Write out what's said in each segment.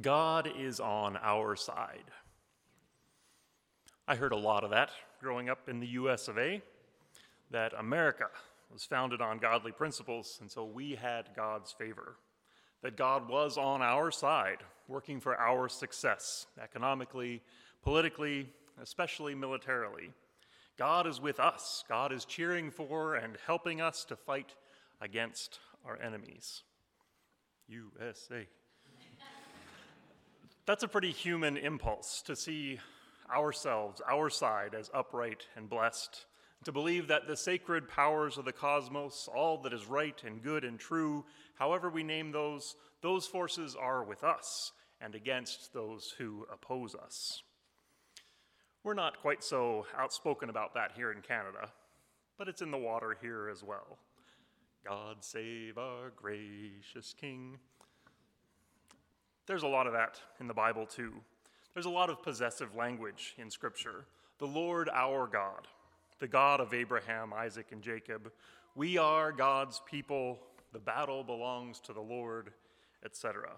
God is on our side. I heard a lot of that growing up in the US of A, that America was founded on godly principles, and so we had God's favor. That God was on our side, working for our success, economically, politically, especially militarily. God is with us. God is cheering for and helping us to fight against our enemies. USA. That's a pretty human impulse to see ourselves, our side, as upright and blessed, to believe that the sacred powers of the cosmos, all that is right and good and true, however we name those, those forces are with us and against those who oppose us. We're not quite so outspoken about that here in Canada, but it's in the water here as well. God save our gracious King. There's a lot of that in the Bible, too. There's a lot of possessive language in Scripture. The Lord our God, the God of Abraham, Isaac, and Jacob. We are God's people. The battle belongs to the Lord, etc.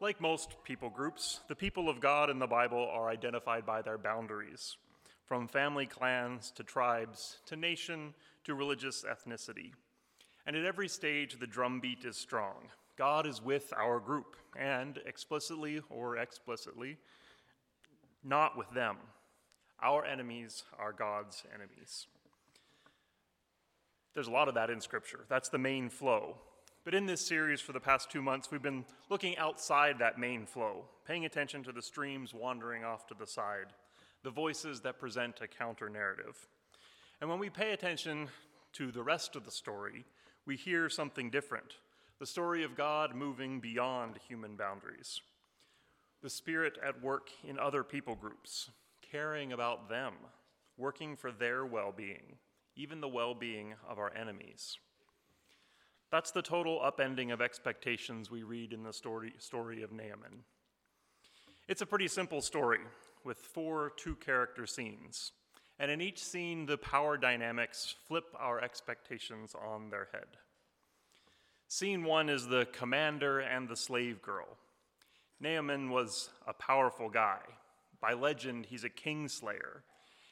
Like most people groups, the people of God in the Bible are identified by their boundaries, from family clans to tribes to nation to religious ethnicity. And at every stage, the drumbeat is strong. God is with our group, and explicitly or explicitly, not with them. Our enemies are God's enemies. There's a lot of that in Scripture. That's the main flow. But in this series for the past two months, we've been looking outside that main flow, paying attention to the streams wandering off to the side, the voices that present a counter narrative. And when we pay attention to the rest of the story, we hear something different the story of God moving beyond human boundaries, the Spirit at work in other people groups, caring about them, working for their well being, even the well being of our enemies. That's the total upending of expectations we read in the story, story of Naaman. It's a pretty simple story with four two character scenes. And in each scene, the power dynamics flip our expectations on their head. Scene one is the commander and the slave girl. Naaman was a powerful guy. By legend, he's a kingslayer.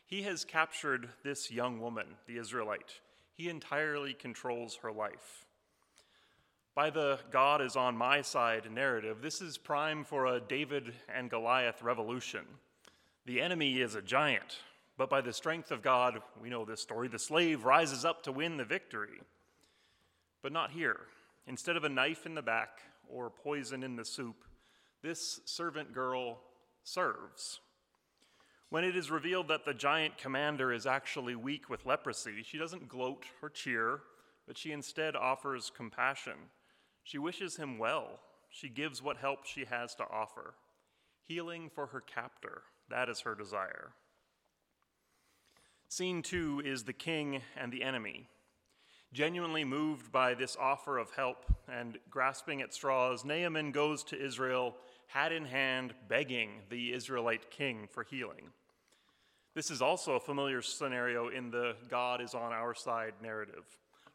He has captured this young woman, the Israelite. He entirely controls her life. By the God is on my side narrative, this is prime for a David and Goliath revolution. The enemy is a giant, but by the strength of God, we know this story, the slave rises up to win the victory. But not here. Instead of a knife in the back or poison in the soup, this servant girl serves. When it is revealed that the giant commander is actually weak with leprosy, she doesn't gloat or cheer, but she instead offers compassion. She wishes him well. She gives what help she has to offer. Healing for her captor, that is her desire. Scene two is the king and the enemy. Genuinely moved by this offer of help and grasping at straws, Naaman goes to Israel, hat in hand, begging the Israelite king for healing. This is also a familiar scenario in the God is on our side narrative.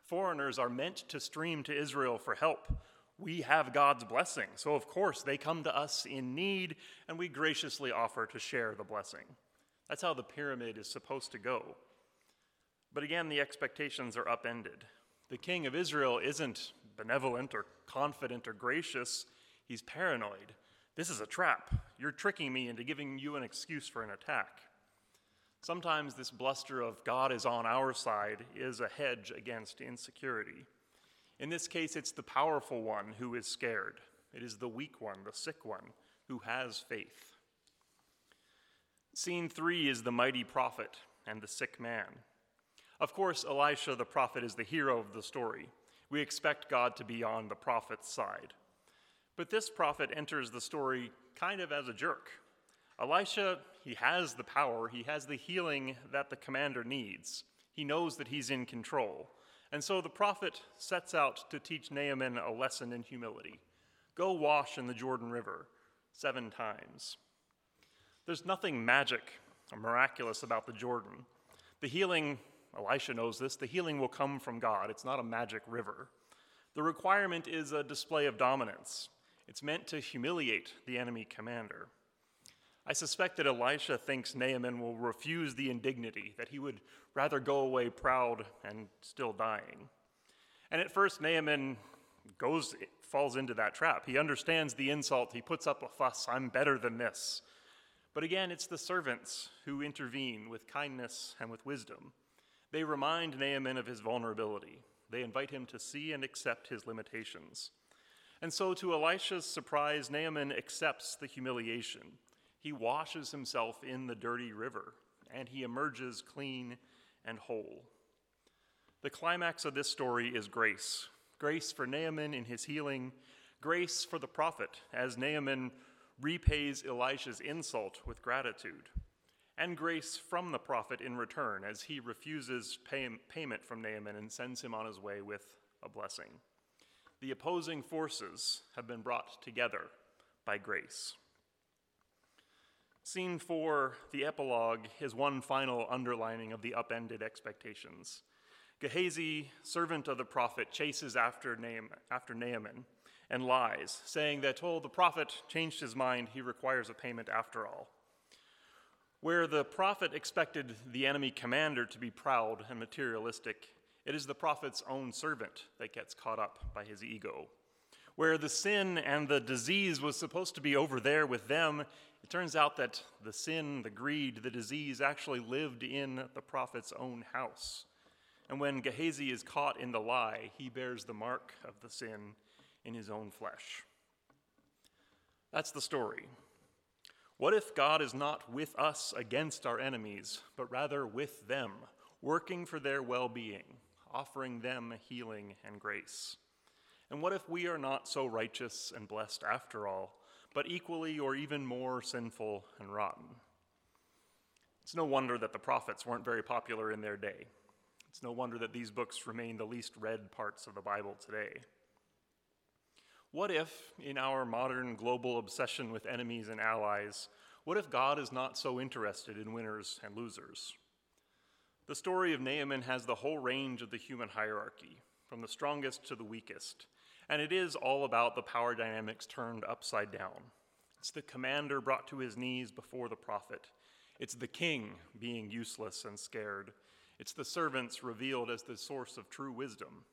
Foreigners are meant to stream to Israel for help. We have God's blessing, so of course they come to us in need, and we graciously offer to share the blessing. That's how the pyramid is supposed to go. But again, the expectations are upended. The king of Israel isn't benevolent or confident or gracious, he's paranoid. This is a trap. You're tricking me into giving you an excuse for an attack. Sometimes this bluster of God is on our side is a hedge against insecurity. In this case, it's the powerful one who is scared. It is the weak one, the sick one, who has faith. Scene three is the mighty prophet and the sick man. Of course, Elisha the prophet is the hero of the story. We expect God to be on the prophet's side. But this prophet enters the story kind of as a jerk. Elisha, he has the power, he has the healing that the commander needs. He knows that he's in control. And so the prophet sets out to teach Naaman a lesson in humility. Go wash in the Jordan River seven times. There's nothing magic or miraculous about the Jordan. The healing Elisha knows this, the healing will come from God. It's not a magic river. The requirement is a display of dominance. It's meant to humiliate the enemy commander. I suspect that Elisha thinks Naaman will refuse the indignity, that he would rather go away proud and still dying. And at first, Naaman goes, falls into that trap. He understands the insult. He puts up a fuss. I'm better than this. But again, it's the servants who intervene with kindness and with wisdom. They remind Naaman of his vulnerability. They invite him to see and accept his limitations. And so, to Elisha's surprise, Naaman accepts the humiliation. He washes himself in the dirty river, and he emerges clean and whole. The climax of this story is grace grace for Naaman in his healing, grace for the prophet as Naaman repays Elisha's insult with gratitude, and grace from the prophet in return as he refuses pay- payment from Naaman and sends him on his way with a blessing. The opposing forces have been brought together by grace. Scene four, the epilogue, is one final underlining of the upended expectations. Gehazi, servant of the prophet, chases after, after Naaman and lies, saying that, oh, the prophet changed his mind, he requires a payment after all. Where the prophet expected the enemy commander to be proud and materialistic, it is the prophet's own servant that gets caught up by his ego. Where the sin and the disease was supposed to be over there with them, it turns out that the sin, the greed, the disease actually lived in the prophet's own house. And when Gehazi is caught in the lie, he bears the mark of the sin in his own flesh. That's the story. What if God is not with us against our enemies, but rather with them, working for their well being, offering them healing and grace? And what if we are not so righteous and blessed after all, but equally or even more sinful and rotten? It's no wonder that the prophets weren't very popular in their day. It's no wonder that these books remain the least read parts of the Bible today. What if, in our modern global obsession with enemies and allies, what if God is not so interested in winners and losers? The story of Naaman has the whole range of the human hierarchy, from the strongest to the weakest, and it is all about the power dynamics turned upside down. It's the commander brought to his knees before the prophet. It's the king being useless and scared. It's the servants revealed as the source of true wisdom.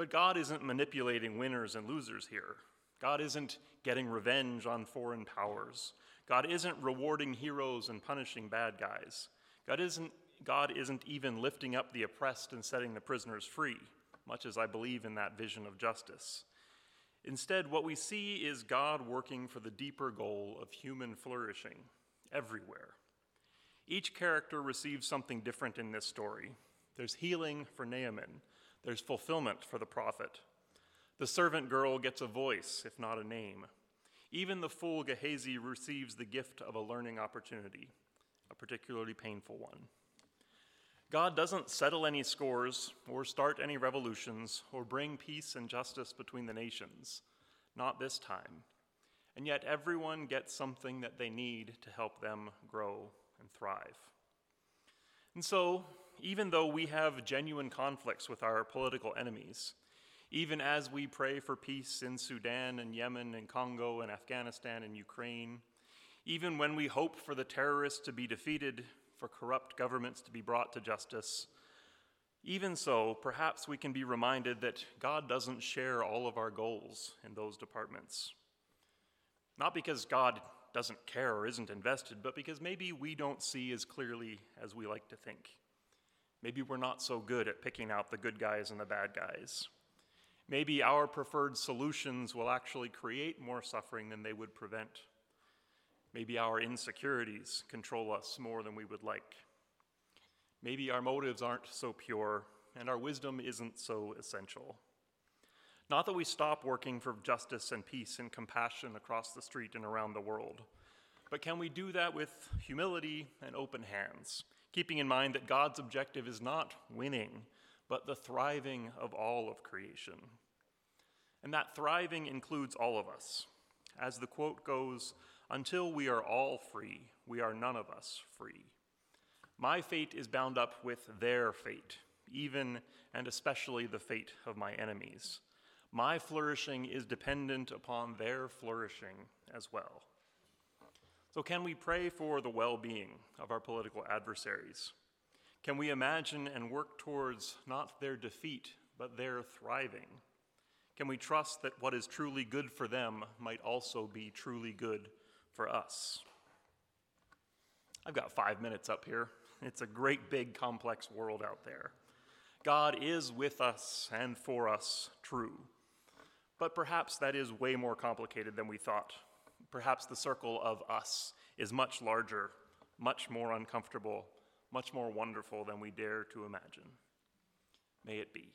But God isn't manipulating winners and losers here. God isn't getting revenge on foreign powers. God isn't rewarding heroes and punishing bad guys. God isn't, God isn't even lifting up the oppressed and setting the prisoners free, much as I believe in that vision of justice. Instead, what we see is God working for the deeper goal of human flourishing everywhere. Each character receives something different in this story. There's healing for Naaman, there's fulfillment for the prophet. The servant girl gets a voice, if not a name. Even the fool Gehazi receives the gift of a learning opportunity, a particularly painful one. God doesn't settle any scores or start any revolutions or bring peace and justice between the nations. Not this time. And yet, everyone gets something that they need to help them grow and thrive. And so, even though we have genuine conflicts with our political enemies, even as we pray for peace in Sudan and Yemen and Congo and Afghanistan and Ukraine, even when we hope for the terrorists to be defeated, for corrupt governments to be brought to justice, even so, perhaps we can be reminded that God doesn't share all of our goals in those departments. Not because God doesn't care or isn't invested, but because maybe we don't see as clearly as we like to think. Maybe we're not so good at picking out the good guys and the bad guys. Maybe our preferred solutions will actually create more suffering than they would prevent. Maybe our insecurities control us more than we would like. Maybe our motives aren't so pure and our wisdom isn't so essential. Not that we stop working for justice and peace and compassion across the street and around the world, but can we do that with humility and open hands, keeping in mind that God's objective is not winning, but the thriving of all of creation? And that thriving includes all of us. As the quote goes, until we are all free, we are none of us free. My fate is bound up with their fate, even and especially the fate of my enemies. My flourishing is dependent upon their flourishing as well. So, can we pray for the well being of our political adversaries? Can we imagine and work towards not their defeat, but their thriving? Can we trust that what is truly good for them might also be truly good for us? I've got five minutes up here. It's a great, big, complex world out there. God is with us and for us, true. But perhaps that is way more complicated than we thought. Perhaps the circle of us is much larger, much more uncomfortable, much more wonderful than we dare to imagine. May it be.